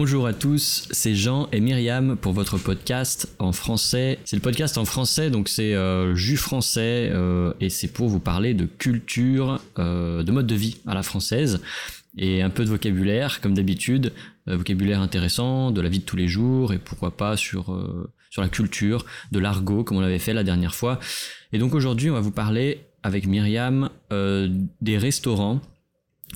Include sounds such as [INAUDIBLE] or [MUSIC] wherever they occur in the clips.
Bonjour à tous, c'est Jean et Myriam pour votre podcast en français. C'est le podcast en français, donc c'est euh, jus français euh, et c'est pour vous parler de culture, euh, de mode de vie à la française et un peu de vocabulaire comme d'habitude, vocabulaire intéressant de la vie de tous les jours et pourquoi pas sur sur la culture, de l'argot comme on l'avait fait la dernière fois. Et donc aujourd'hui on va vous parler avec Myriam des restaurants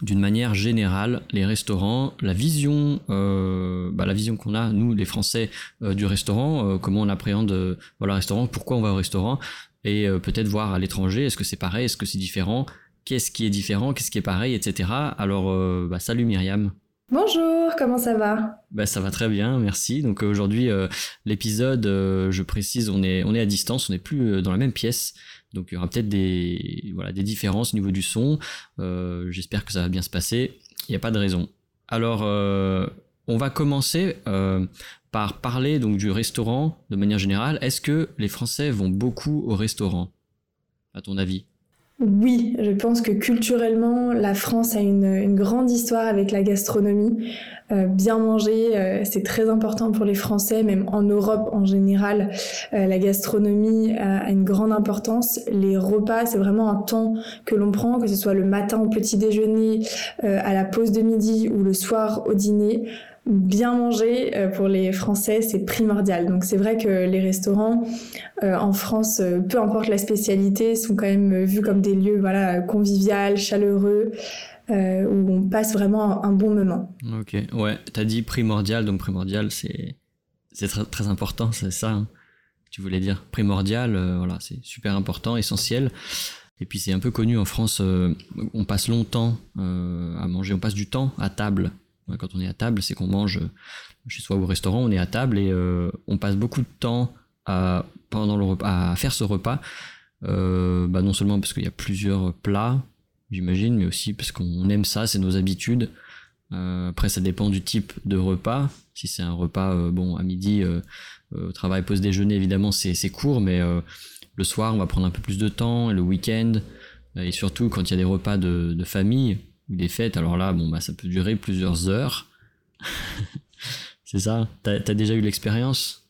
d'une manière générale, les restaurants, la vision, euh, bah, la vision qu'on a nous les Français euh, du restaurant, euh, comment on appréhende voilà, le restaurant, pourquoi on va au restaurant, et peut-être voir à l'étranger, est-ce que c'est pareil, est-ce que c'est différent, qu'est-ce qui est différent, qu'est-ce qui est pareil, etc. Alors, bah, salut Myriam. Bonjour, comment ça va? Bah, Ça va très bien, merci. Donc aujourd'hui, l'épisode, je précise, on est, on est à distance, on n'est plus dans la même pièce. Donc il y aura peut-être des, voilà, des différences au niveau du son. Euh, j'espère que ça va bien se passer. Il n'y a pas de raison. Alors, euh, on va commencer euh, par parler donc du restaurant de manière générale. Est-ce que les Français vont beaucoup au restaurant, à ton avis? Oui, je pense que culturellement, la France a une, grande histoire avec la gastronomie. Euh, bien manger, euh, c'est très important pour les Français, même en Europe en général. Euh, la gastronomie a une grande importance. Les repas, c'est vraiment un temps que l'on prend, que ce soit le matin au petit déjeuner, à la pause de midi ou le soir au dîner bien manger euh, pour les Français, c'est primordial. Donc c'est vrai que les restaurants euh, en France, euh, peu importe la spécialité, sont quand même vus comme des lieux voilà conviviaux, chaleureux. où on passe vraiment un, bon moment. Ok, ouais, t'as dit primordial, donc primordial, c'est c'est très, très important, c'est ça. Hein, tu voulais dire primordial, voilà, c'est super important, essentiel. Et puis c'est un peu connu en France, on passe longtemps à manger, on passe du temps à table quand on est à table, c'est qu'on mange chez soi au restaurant, on est à table et euh, on passe beaucoup de temps à, pendant le repas, à faire ce repas. Euh, bah non seulement parce qu'il y a plusieurs plats, j'imagine, mais aussi parce qu'on aime ça, c'est nos habitudes. Euh, après, ça dépend du type de repas. Si c'est un repas, bon, à midi, travail, pause déjeuner, évidemment, c'est court, mais le soir, on va prendre un peu plus de temps, et le week-end, et surtout quand il y a des repas de famille, des fêtes, alors là, bon, bah, ça peut durer plusieurs heures. [LAUGHS] c'est ça? T'as as déjà eu l'expérience?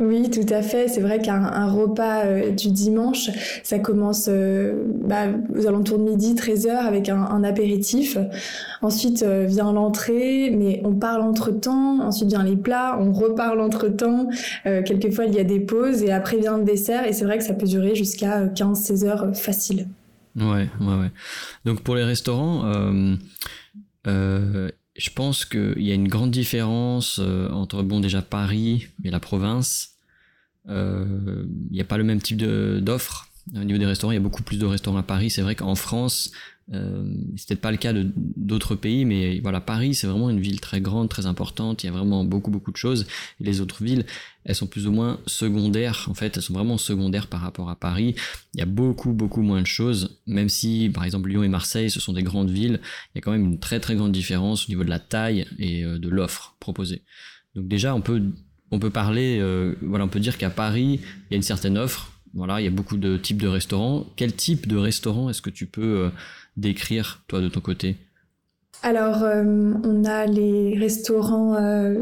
Oui, tout à fait. C'est vrai qu'un repas euh, du dimanche, ça commence euh, bah, aux alentours de midi, 13h, avec un, apéritif. Ensuite euh, vient l'entrée, mais on parle entre-temps. Ensuite vient les plats, on reparle entre-temps. quelquefois, il y a des pauses et après vient le dessert. Et c'est vrai que ça peut durer jusqu'à 15-16 heures facile. Ouais, ouais, ouais. Donc pour les restaurants, euh, euh, je pense qu'il y a une grande différence euh, entre, bon, déjà Paris et la province. Il n'y a pas le même type d'offres. Au niveau des restaurants, il y a beaucoup plus de restaurants à Paris. C'est vrai qu'en France, euh, c'est peut-être pas le cas d'autres pays, mais voilà, Paris, c'est vraiment une ville très grande, très importante. Il y a vraiment beaucoup, beaucoup de choses. Les autres villes, elles sont plus ou moins secondaires. En fait, elles sont vraiment secondaires par rapport à Paris. Il y a beaucoup, beaucoup moins de choses. Même si, par exemple, Lyon et Marseille, ce sont des grandes villes, il y a quand même une très, très grande différence au niveau de la taille et euh, de l'offre proposée. Donc déjà, on peut, on peut parler, euh, voilà, on peut dire qu'à Paris, il y a une certaine offre. Voilà, il y a beaucoup de types de restaurants. Quel type de restaurant est-ce que tu peux décrire, toi, de ton côté? Alors, euh, on a les restaurants euh,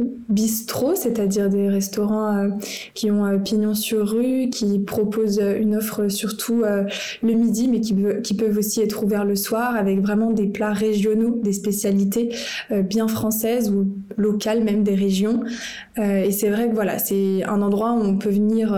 c'est-à-dire des restaurants euh, qui ont pignon sur rue, qui proposent une offre surtout le midi, mais qui, qui, peuvent aussi être ouverts le soir, avec vraiment des plats régionaux, des spécialités bien françaises ou locales, même des régions. et c'est vrai que voilà, c'est un endroit où on peut venir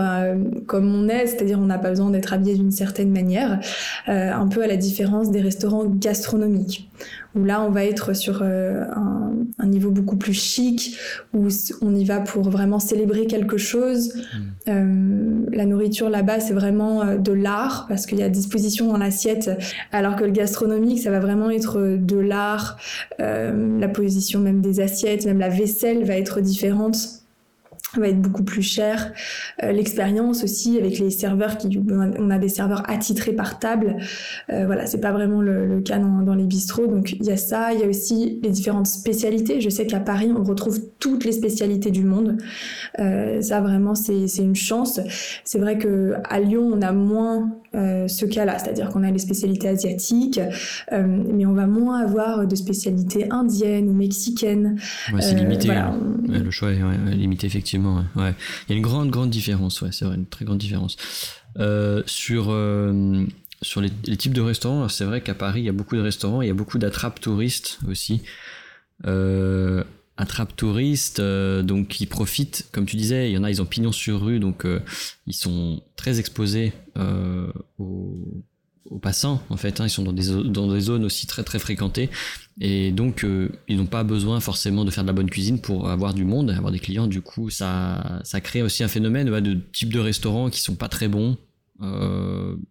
comme on est, c'est-à-dire on n'a pas besoin d'être habillé d'une certaine manière, un peu à la différence des restaurants gastronomiques où là on va être sur euh, un, un, niveau beaucoup plus chic, où on y va pour vraiment célébrer quelque chose. Mm. Euh, la nourriture là-bas c'est vraiment euh, de l'art parce qu'il y a disposition dans l'assiette, alors que le gastronomique ça va vraiment être de l'art, la position même des assiettes, même la vaisselle va être différente va être beaucoup plus cher. Euh, l'expérience aussi avec les serveurs qui, on a des serveurs attitrés par table. Euh, voilà, c'est pas vraiment le, cas dans, les bistrots. Donc il y a ça, il y a aussi les différentes spécialités. Je sais qu'à Paris on retrouve toutes les spécialités du monde. Euh, ça vraiment c'est une chance. C'est vrai que à Lyon on a moins ce cas-là, c'est-à-dire qu'on a les spécialités asiatiques, mais on va moins avoir de spécialités indiennes ou mexicaines. c'est limité. Hein. le choix est limité effectivement. Il y a une grande grande différence, ouais, c'est vrai, une très grande différence. sur sur les, types de restaurants, c'est vrai qu'à Paris, il y a beaucoup de restaurants, il y a beaucoup d'attrapes touristes aussi. Euh, attrapes touristes, euh, donc qui profitent, comme tu disais, il y en a, ils ont pignon sur rue, donc euh, ils sont très exposés euh, aux, passants, en fait. Hein, ils sont dans des, dans des zones aussi très très fréquentées, et donc ils n'ont pas besoin forcément de faire de la bonne cuisine pour avoir du monde, avoir des clients. Du coup, ça, ça crée aussi un phénomène de type de restaurants qui sont pas très bons,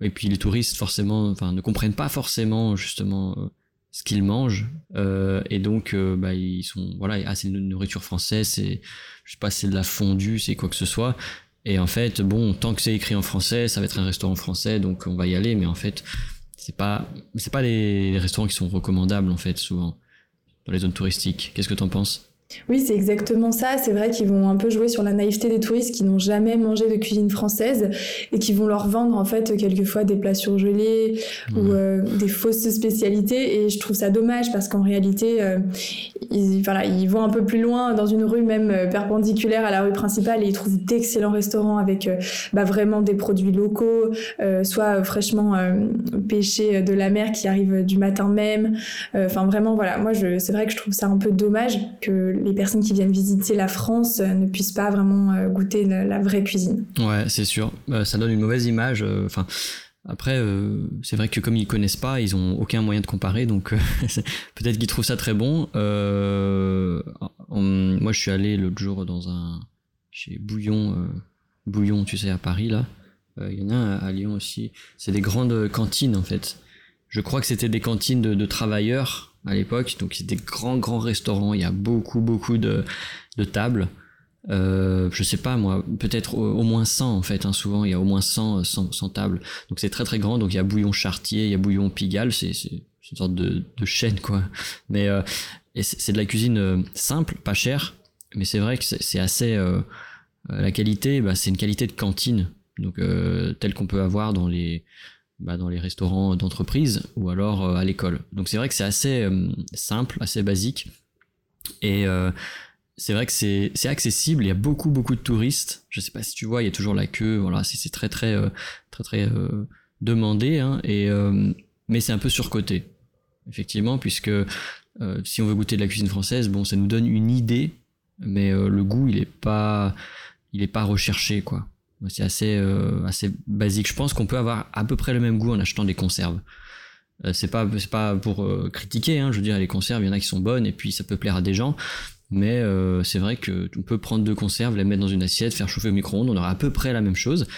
et puis les touristes forcément, ne comprennent pas forcément justement ce qu'ils mangent. Euh, et donc bah, ils sont voilà ah c'est une nourriture française c'est je sais pas c'est de la fondue c'est quoi que ce soit. Et en fait bon tant que c'est écrit en français ça va être un restaurant français donc on va y aller. Mais en fait c'est pas c'est pas les, les restaurants qui sont recommandables en fait souvent dans les zones touristiques. Qu'est-ce que tu en penses? Oui, c'est exactement ça. C'est vrai qu'ils vont un peu jouer sur la naïveté des touristes qui n'ont jamais mangé de cuisine française et qui vont leur vendre en fait quelquefois des plats surgelés ou euh, des fausses spécialités. Et je trouve ça dommage parce qu'en réalité, euh, ils, voilà, ils vont un peu plus loin dans une rue même euh, perpendiculaire à la rue principale et ils trouvent d'excellents restaurants avec bah, vraiment des produits locaux, soit fraîchement pêchés de la mer qui arrivent du matin même. Enfin vraiment, voilà. Moi, c'est vrai que je trouve ça un peu dommage que les personnes qui viennent visiter la France euh, ne puissent pas vraiment euh, goûter la, vraie cuisine. Ouais, c'est sûr. Euh, ça donne une mauvaise image. Enfin. Après, c'est vrai que comme ils connaissent pas, ils ont aucun moyen de comparer, donc [LAUGHS] peut-être qu'ils trouvent ça très bon. moi, je suis allé l'autre jour dans un chez Bouillon, Bouillon, tu sais, à Paris là. Il y en a à Lyon aussi. C'est des grandes cantines en fait. Je crois que c'était des cantines de travailleurs à l'époque. Donc c'est des grands grands restaurants. Il y a beaucoup beaucoup de, tables. Euh, je sais pas moi, peut-être au, moins 100 en fait. Hein, souvent il y a au moins 100, 100, tables. Donc c'est très très grand. Donc il y a Bouillon Chartier, il y a Bouillon Pigalle. C'est une sorte de, chaîne quoi. Mais euh, c'est de la cuisine euh, simple, pas chère. Mais c'est vrai que c'est assez euh, la qualité. Bah, c'est une qualité de cantine. Donc telle qu'on peut avoir dans les bah, dans les restaurants d'entreprise ou alors euh, à l'école. Donc c'est vrai que c'est assez euh, simple, assez basique. Et euh, c'est vrai que c'est accessible, il y a beaucoup beaucoup de touristes. Je sais pas si tu vois, il y a toujours la queue, voilà, c'est très très très très, demandé hein, et mais c'est un peu surcoté. Effectivement, puisque si on veut goûter de la cuisine française, bon, ça nous donne une idée, mais le goût, il est pas il est pas recherché quoi. C'est assez, euh, assez basique. Je pense qu'on peut avoir à peu près le même goût en achetant des conserves. Euh, c'est pas, c'est pas pour euh, critiquer, hein, je veux dire, les conserves, il y en a qui sont bonnes et puis ça peut plaire à des gens. Mais c'est vrai que on peut prendre deux conserves, les mettre dans une assiette, faire chauffer au micro-ondes, on aura à peu près la même chose.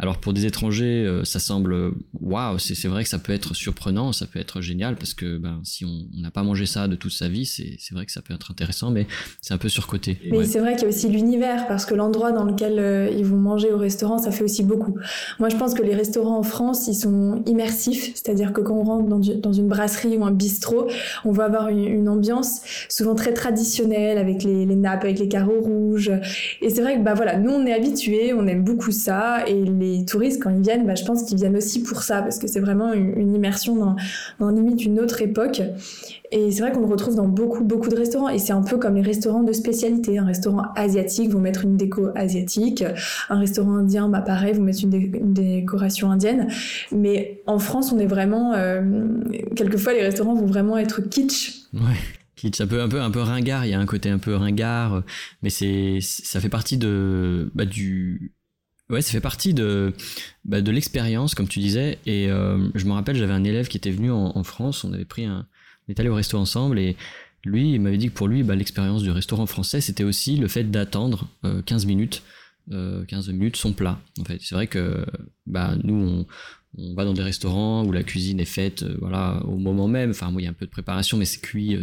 Alors pour des étrangers, euh, ça semble waouh, c'est vrai que ça peut être surprenant, ça peut être génial parce que ben, si on n'a pas mangé ça de toute sa vie, c'est vrai que ça peut être intéressant, mais c'est un peu surcoté. Mais c'est vrai qu'il y a aussi l'univers parce que l'endroit dans lequel euh, ils vont manger au restaurant, ça fait aussi beaucoup. Moi, je pense que les restaurants en France, ils sont immersifs, c'est-à-dire que quand on rentre dans, dans, une brasserie ou un bistrot, on va avoir une, ambiance souvent très traditionnelle avec les, les nappes, avec les carreaux rouges. Et c'est vrai que bah voilà, nous on est habitués, on aime beaucoup ça et les les touristes, quand ils viennent, bah, je pense qu'ils viennent aussi pour ça, parce que c'est vraiment une, immersion dans, dans, limite une autre époque. Et c'est vrai qu'on le retrouve dans beaucoup, beaucoup de restaurants. Et c'est un peu comme les restaurants de spécialité. Un restaurant asiatique vont mettre une déco asiatique. Un restaurant indien, bah pareil, vont mettre une, décoration indienne. Mais en France, on est vraiment... Euh, quelquefois, les restaurants vont vraiment être kitsch. Ouais kitsch, un peu, un peu, un peu ringard. Il y a un côté un peu ringard, mais c'est, ça fait partie de, bah, du, Ouais, ça fait partie de, bah, de l'expérience, comme tu disais. Et euh, je me rappelle, j'avais un élève qui était venu en, France, on avait pris un. On est allé au resto ensemble et lui, il m'avait dit que pour lui, bah, l'expérience du restaurant français, c'était aussi le fait d'attendre 15 euh, minutes, 15 euh, minutes son plat. En fait, c'est vrai que bah, nous, on, on, va dans des restaurants où la cuisine est faite voilà, au moment même. Enfin, moi, il y a un peu de préparation, mais c'est cuit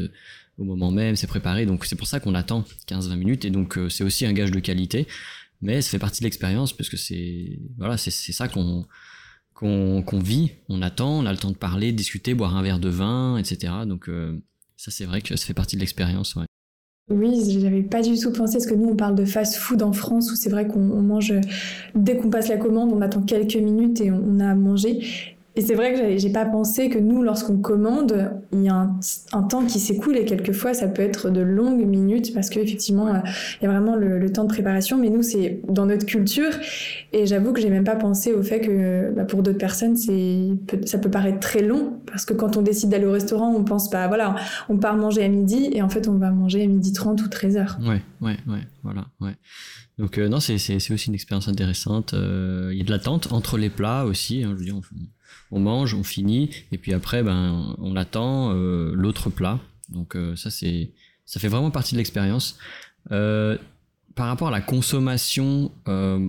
au moment même, c'est préparé. Donc, c'est pour ça qu'on attend 15-20 minutes. Et donc, c'est aussi un gage de qualité mais ça fait partie de l'expérience puisque c'est voilà c'est ça qu'on qu'on vit on attend on a le temps de parler de discuter boire un verre de vin etc donc euh, ça c'est vrai que ça fait partie de l'expérience ouais Oui, j'avais pas du tout pensé, parce que nous, on parle de fast-food en France, où c'est vrai qu'on mange, dès qu'on passe la commande, on attend quelques minutes et on a à manger. Et c'est vrai que j'ai pas pensé que nous, lorsqu'on commande, il y a un, temps qui s'écoule et quelquefois ça peut être de longues minutes parce qu'effectivement, euh, il y a vraiment le, temps de préparation. Mais nous, c'est dans notre culture et j'avoue que j'ai même pas pensé au fait que bah, pour d'autres personnes, ça peut paraître très long parce que quand on décide d'aller au restaurant, on pense pas, voilà, on part manger à midi et en fait, on va manger à midi 30 ou 13 heures. Ouais, ouais, ouais, voilà, ouais. Donc euh, non, c'est aussi une expérience intéressante. Euh, il y a de l'attente entre les plats aussi. Hein, je veux dire, on mange, on finit, et puis après, ben, on attend euh, l'autre plat. Donc euh, ça, c'est, ça fait vraiment partie de l'expérience. Euh, par rapport à la consommation,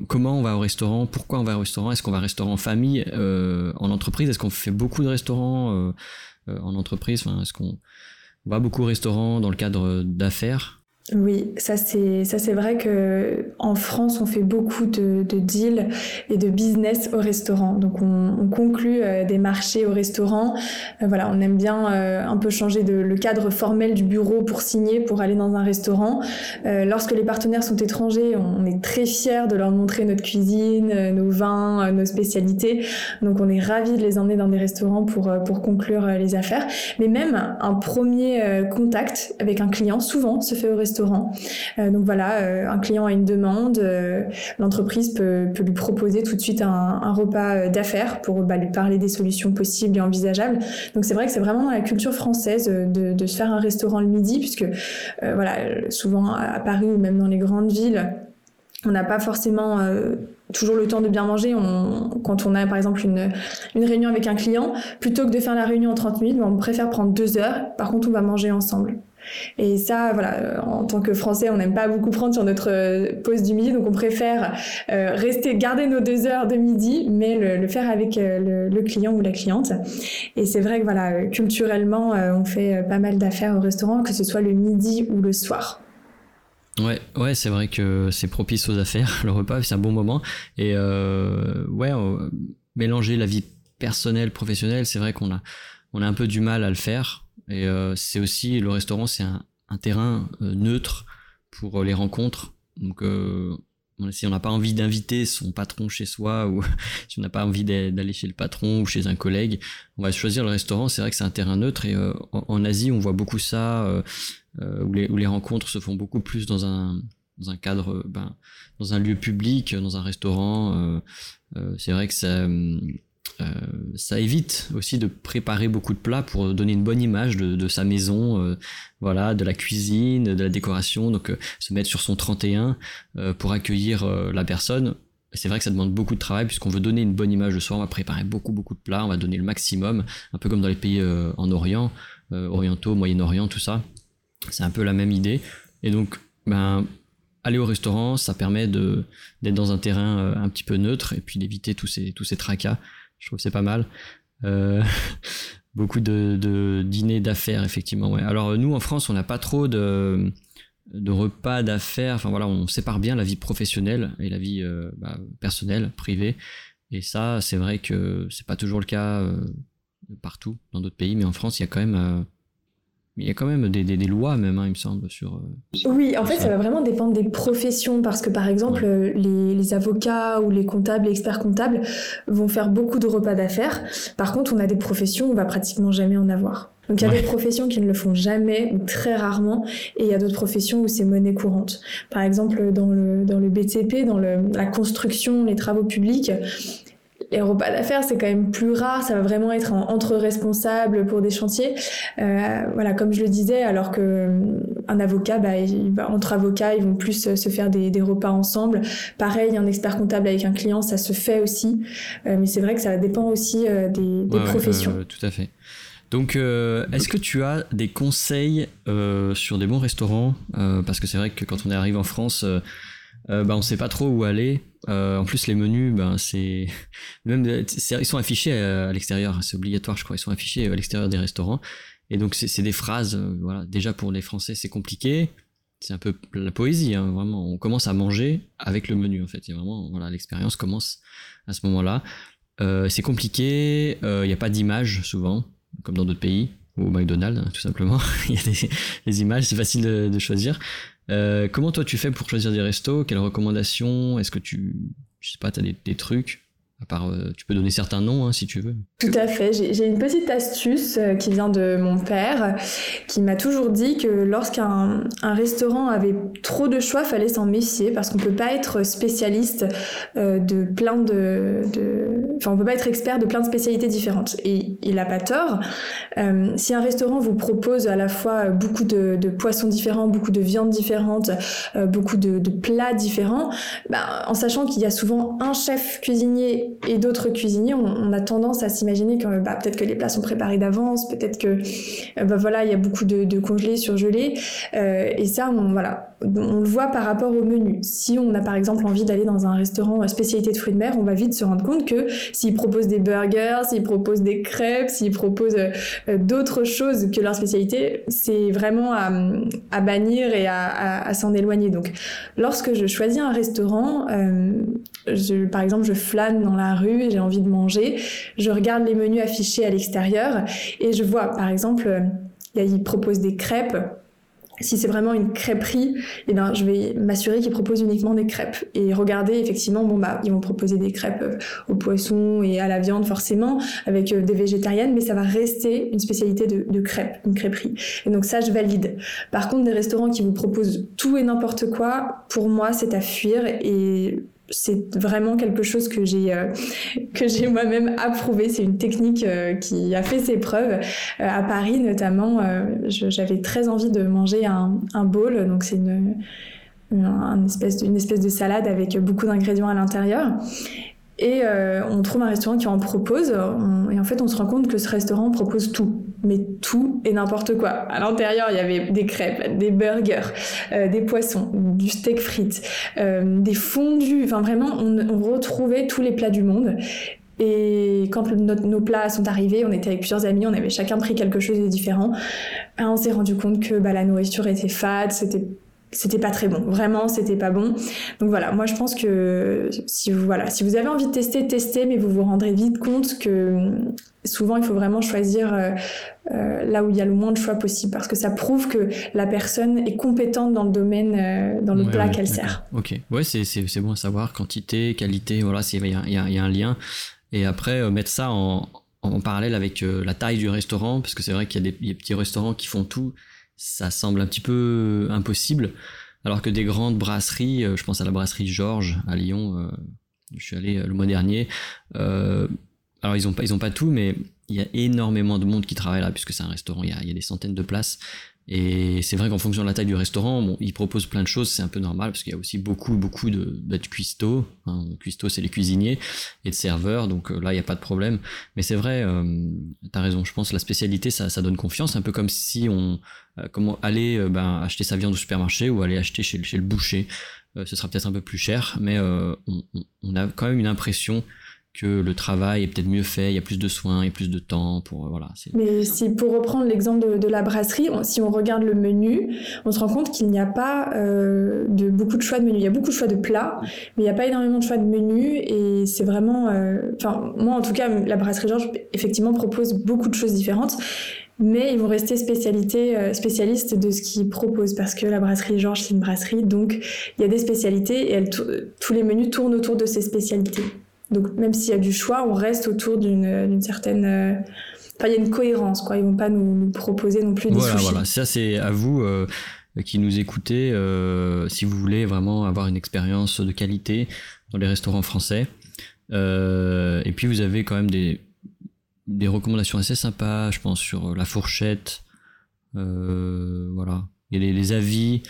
comment on va au restaurant, pourquoi on va au restaurant, est-ce qu'on va au restaurant en famille, en entreprise, est-ce qu'on fait beaucoup de restaurants en entreprise, est-ce qu'on va beaucoup au restaurant dans le cadre d'affaires? Oui, ça c'est ça c'est vrai que en France on fait beaucoup de, de deals et de business au restaurant. Donc on, on conclut euh, des marchés au restaurant. Euh, voilà, on aime bien euh, un peu changer de, le cadre formel du bureau pour signer pour aller dans un restaurant. lorsque les partenaires sont étrangers, on est très fiers de leur montrer notre cuisine, nos vins, nos spécialités. Donc on est ravis de les emmener dans des restaurants pour pour conclure les affaires. Mais même un premier contact avec un client souvent se fait au restaurant euh, donc voilà, euh, un client a une demande, euh, l'entreprise peut, lui proposer tout de suite un, repas d'affaires pour bah, lui parler des solutions possibles et envisageables. Donc c'est vrai que c'est vraiment dans la culture française de, se faire un restaurant le midi, puisque voilà, souvent à Paris ou même dans les grandes villes, on n'a pas forcément toujours le temps de bien manger. quand on a par exemple une, réunion avec un client, plutôt que de faire la réunion en 30 minutes, on préfère prendre deux heures. Par contre, on va manger ensemble. Et ça, voilà, en tant que Français, on n'aime pas beaucoup prendre sur notre euh, pause du midi, donc on préfère euh, rester, garder nos deux heures de midi, mais le, faire avec euh, le, client ou la cliente. Et c'est vrai que voilà, culturellement, on fait pas mal d'affaires au restaurant, que ce soit le midi ou le soir. Ouais, ouais, c'est vrai que c'est propice aux affaires. [LAUGHS] Le repas, c'est un bon moment. Et ouais, mélanger la vie personnelle, professionnelle, c'est vrai qu'on a, on a un peu du mal à le faire. Et euh, c'est aussi, le restaurant, c'est un, un, terrain euh, neutre pour euh, les rencontres. Donc, si on n'a pas envie d'inviter son patron chez soi [LAUGHS] ou si on n'a pas envie d'aller chez le patron ou chez un collègue, on va choisir le restaurant. C'est vrai que c'est un terrain neutre et en, Asie, on voit beaucoup ça, où, les, où les rencontres se font beaucoup plus dans un, dans un cadre, ben, dans un lieu public, dans un restaurant. c'est vrai que ça, euh, ça évite aussi de préparer beaucoup de plats pour donner une bonne image de, sa maison, euh, voilà, de la cuisine, de la décoration. Donc euh, se mettre sur son 31 pour accueillir la personne. C'est vrai que ça demande beaucoup de travail puisqu'on veut donner une bonne image de soi. On va préparer beaucoup beaucoup de plats, on va donner le maximum, un peu comme dans les pays en Orient, orientaux, Moyen-Orient, tout ça. C'est un peu la même idée. Et donc, ben aller au restaurant, ça permet d'être dans un terrain un petit peu neutre et puis d'éviter tous ces tous ces tracas je trouve que c'est pas mal. Euh, [LAUGHS] beaucoup de, dîners d'affaires, effectivement. Alors nous, en France, on n'a pas trop de, de repas d'affaires. Enfin voilà, on sépare bien la vie professionnelle et la vie euh, bah, personnelle, privée. Et ça, c'est vrai que c'est pas toujours le cas euh, partout dans d'autres pays, mais en France, il y a quand même il y a quand même des, des, lois même, hein, il me semble, sur... Euh, oui, en fait, ça va vraiment dépendre des professions, parce que par exemple, les, les, avocats ou les comptables, les experts comptables vont faire beaucoup de repas d'affaires. Par contre, on a des professions où on va pratiquement jamais en avoir. Donc il y a des professions qui ne le font jamais ou très rarement, et il y a d'autres professions où c'est monnaie courante. Par exemple, dans le, dans le BTP, dans le, la construction, les travaux publics, les repas d'affaires, c'est quand même plus rare. Ça va vraiment être entre responsables pour des chantiers. Euh, voilà, comme je le disais, alors que euh, un avocat, bah, entre avocats, ils vont plus se faire des, repas ensemble. Pareil, un expert comptable avec un client, ça se fait aussi. Euh, mais c'est vrai que ça dépend aussi des, professions. tout à fait. Donc, est-ce que tu as des conseils sur des bons restaurants? Parce que c'est vrai que quand on arrive en France, bah, on sait pas trop où aller. Euh, en plus, les menus, ben c'est [LAUGHS] même ils sont affichés à, l'extérieur. C'est obligatoire, je crois. Ils sont affichés à l'extérieur des restaurants. Et donc c'est des phrases. Euh, voilà, déjà pour les Français, c'est compliqué. C'est un peu la poésie, hein, vraiment. On commence à manger avec le menu, en fait. Et vraiment, voilà, l'expérience commence à ce moment-là. Euh, c'est compliqué. Il n'y a pas d'image souvent, comme dans d'autres pays. ou McDonald's, tout simplement. [LAUGHS] Il y a des, images, c'est facile de, choisir. Comment toi tu fais pour choisir des restos? Quelles recommandations? Est-ce que tu, je sais pas, tu as des trucs? À part, euh, tu peux donner certains noms hein, si tu veux. Tout à fait. J'ai une petite astuce euh, qui vient de mon père, qui m'a toujours dit que lorsqu'un un restaurant avait trop de choix, fallait s'en méfier parce qu'on peut pas être spécialiste euh, de plein de, de, enfin on peut pas être expert de plein de spécialités différentes. Et il a pas tort. si un restaurant vous propose à la fois beaucoup de, de poissons différents, beaucoup de viandes différentes, beaucoup de, de, plats différents, bah, en sachant qu'il y a souvent un chef cuisinier et d'autres cuisiniers, on, a tendance à s'imaginer que bah, peut-être que les plats sont préparés d'avance, peut-être que euh, bah, voilà il y a beaucoup de, congelés, surgelés, euh, et ça on voilà on le voit par rapport au menu. Si on a par exemple envie d'aller dans un restaurant spécialité de fruits de mer, on va vite se rendre compte que s'ils proposent des burgers, s'ils proposent des crêpes, s'ils proposent euh, d'autres choses que leur spécialité, c'est vraiment à, bannir et à, s'en éloigner. Donc, lorsque je choisis un restaurant, par exemple, je flâne dans la rue et j'ai envie de manger, je regarde les menus affichés à l'extérieur et je vois, par exemple, euh, ils proposent des crêpes. Si c'est vraiment une crêperie, eh ben, je vais m'assurer qu'ils proposent uniquement des crêpes. Et regarder, effectivement, bon, bah, ils vont proposer des crêpes euh, au poisson et à la viande, forcément, avec euh, des végétariennes, mais ça va rester une spécialité de, de crêpes, une crêperie. Et donc, ça, je valide. Par contre, des restaurants qui vous proposent tout et n'importe quoi, pour moi, c'est à fuir et c'est vraiment quelque chose que j'ai euh, que j'ai moi-même approuvé. C'est une technique euh, qui a fait ses preuves. Euh, à Paris notamment, j'avais très envie de manger un, un bowl, donc c'est une, une, espèce une espèce de salade avec beaucoup d'ingrédients à l'intérieur. Et euh, on trouve un restaurant qui en propose, et en fait on se rend compte que ce restaurant propose tout, mais tout et n'importe quoi. À l'intérieur il y avait des crêpes, des burgers, euh, des poissons, du steak frites, euh, des fondus, enfin vraiment on, on, retrouvait tous les plats du monde. Et quand nos plats sont arrivés, on était avec plusieurs amis, on avait chacun pris quelque chose de différent. on s'est rendu compte que bah, la nourriture était fade, c'était c'était pas très bon. Vraiment, c'était pas bon. Donc voilà, moi je pense que si vous, voilà, si vous avez envie de tester, testez, mais vous vous rendrez vite compte que souvent il faut vraiment choisir euh, euh, là où il y a le moins de choix possible parce que ça prouve que la personne est compétente dans le domaine, euh, dans le plat qu'elle sert. Ok, ouais, c'est bon à savoir. Quantité, qualité, voilà, il y, a, y a un lien. Et après, mettre ça en, en parallèle avec la taille du restaurant, parce que c'est vrai qu'il y a des petits restaurants qui font tout ça semble un petit peu impossible. Alors que des grandes brasseries, euh, je pense à la brasserie Georges à Lyon, euh, je suis allé euh, le mois dernier. alors ils ont pas, tout, mais il y a énormément de monde qui travaille là, puisque c'est un restaurant, il y a des centaines de places. Et c'est vrai qu'en fonction de la taille du restaurant, bon, ils proposent plein de choses, c'est un peu normal parce qu'il y a aussi beaucoup, beaucoup de, bah, de cuistots. Hein. Cuistots, c'est les cuisiniers et de serveurs, donc euh, là, il n'y a pas de problème. Mais c'est vrai, euh, tu as raison, je pense la spécialité, ça, ça donne confiance, un peu comme si on euh, comment aller euh, ben, acheter sa viande au supermarché ou aller acheter chez, chez le boucher. ce sera peut-être un peu plus cher, mais on, on, a quand même une impression que le travail est peut-être mieux fait, il y a plus de soins et plus de temps pour euh, voilà. Mais si pour reprendre l'exemple de, la brasserie, si on regarde le menu, on se rend compte qu'il n'y a pas euh, de beaucoup de choix de menus. Il y a beaucoup de choix de plats, mais il n'y a pas énormément de choix de menus et c'est vraiment, euh, enfin moi en tout cas, la brasserie Georges effectivement propose beaucoup de choses différentes. Mais ils vont rester spécialité, spécialistes de ce qu'ils proposent parce que la brasserie Georges c'est une brasserie, donc il y a des spécialités et elle, tous les menus tournent autour de ces spécialités. Donc même s'il y a du choix, on reste autour d'une certaine... Euh, enfin, il y a une cohérence, quoi. Ils vont pas nous, proposer non plus des voilà, Voilà, ça c'est à vous euh, qui nous écoutez, euh, si vous voulez vraiment avoir une expérience de qualité dans les restaurants français. et puis vous avez quand même des, des recommandations assez sympas, je pense, sur la fourchette. voilà. Il y a les avis.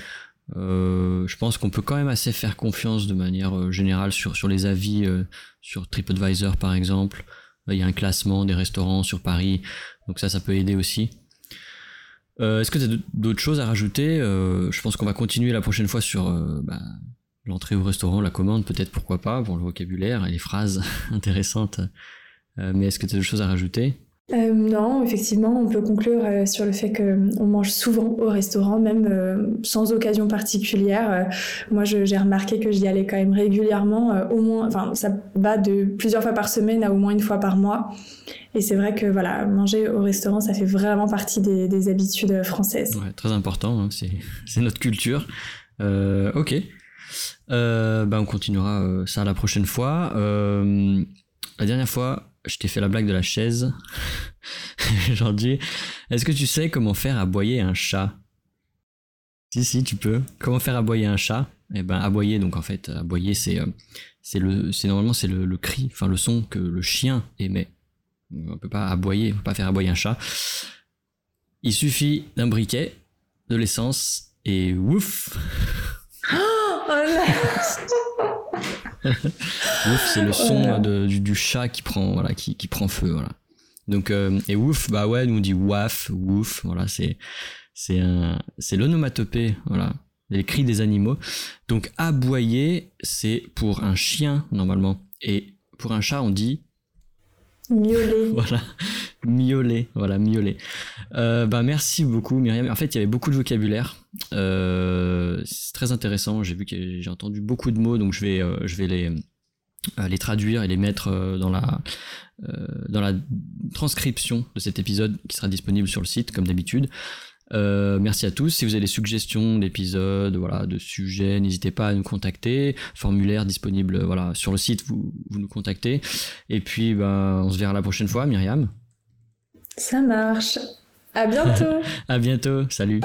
Euh, je pense qu'on peut quand même assez faire confiance de manière euh, générale sur, sur les avis euh, sur TripAdvisor par exemple. Il y a un classement des restaurants sur Paris, donc ça, ça peut aider aussi. Est-ce que tu as d'autres choses à rajouter? Je pense qu'on va continuer la prochaine fois sur bah, l'entrée au restaurant, la commande, peut-être pourquoi pas, pour le vocabulaire et les phrases [LAUGHS] intéressantes. mais est-ce que tu as d'autres choses à rajouter? Euh, non, effectivement, on peut conclure euh, sur le fait qu'on mange souvent au restaurant, même euh, sans occasion particulière. moi, j'ai remarqué que j'y allais quand même régulièrement, au moins, enfin, ça va de plusieurs fois par semaine à au moins une fois par mois. Et c'est vrai que voilà, manger au restaurant, ça fait vraiment partie des, habitudes françaises. Très important, hein, [LAUGHS] c'est notre culture. ok. Ben, on continuera ça la prochaine fois. la dernière fois, je t'ai fait la blague de la chaise. [LAUGHS] Aujourd'hui, est-ce que tu sais comment faire aboyer un chat? Si, si, tu peux. Comment faire aboyer un chat? Eh ben, aboyer, donc en fait, aboyer, c'est euh, c'est le, normalement c'est le, cri, enfin le son que le chien émet. On peut pas aboyer, on peut pas faire aboyer un chat. Il suffit d'un briquet, de l'essence et ouf. Oh, [LAUGHS] ouf, c'est le son du, chat qui prend, voilà, qui, qui prend feu, voilà. Donc, euh, et ouf, bah ouais, nous on dit waf, ouf, voilà, c'est, c'est un, c'est l'onomatopée, voilà, les cris des animaux. Donc, aboyer, c'est pour un chien, normalement. Et pour un chat, on dit Miauler. [LAUGHS] Voilà, miauler, voilà, miauler. Euh, bah, merci beaucoup Myriam. En fait, il y avait beaucoup de vocabulaire. Euh, c'est très intéressant. J'ai vu que j'ai entendu beaucoup de mots, donc je vais, euh, je vais les, les traduire et les mettre dans la, dans la transcription de cet épisode qui sera disponible sur le site, comme d'habitude. Euh, merci à tous. Si vous avez des suggestions d'épisodes, voilà, de sujets, n'hésitez pas à nous contacter. Formulaire disponible, voilà, sur le site, vous, vous nous contactez. Et puis, ben, on se verra la prochaine fois, Myriam. Ça marche. À bientôt. [LAUGHS] à bientôt. Salut.